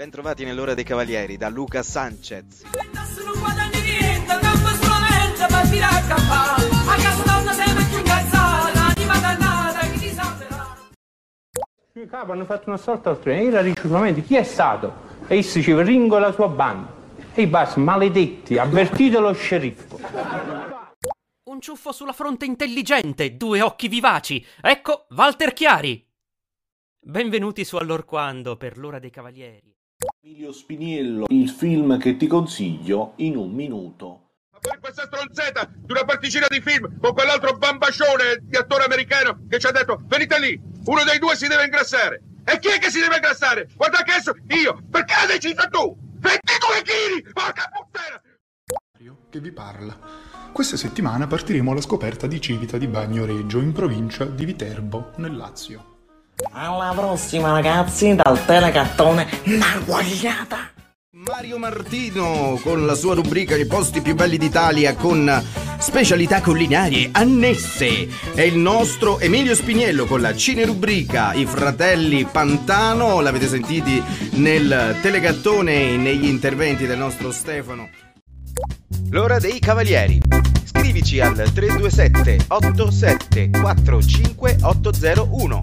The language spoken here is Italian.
Bentrovati nell'ora dei cavalieri da Luca Sanchez. Il capo hanno fatto un assalto al treno, era ricevamento, chi è stato? E essi diceva Ringo e la sua banda. E i basta, maledetti, avvertite lo sceriffo. Un ciuffo sulla fronte intelligente, due occhi vivaci. Ecco Walter Chiari. Benvenuti su Allorquando per l'ora dei cavalieri. Emilio Spiniello, il film che ti consiglio in un minuto. Ma poi questa stronzetta di una particina di film con quell'altro bambascione di attore americano che ci ha detto venite lì, uno dei due si deve ingrassare. E chi è che si deve ingrassare? Guarda che adesso io, perché hai deciso tu? 22 kg, porca puttana! che vi parla. Questa settimana partiremo alla scoperta di Civita di Bagnoregio in provincia di Viterbo, nel Lazio. Alla prossima ragazzi dal telecattone La Guagliata! Mario Martino con la sua rubrica I posti più belli d'Italia con specialità culinarie annesse e il nostro Emilio Spiniello con la cinerubrica I fratelli Pantano, l'avete sentiti nel telegattone e negli interventi del nostro Stefano. L'ora dei cavalieri. Scrivici al 327 87 45 801.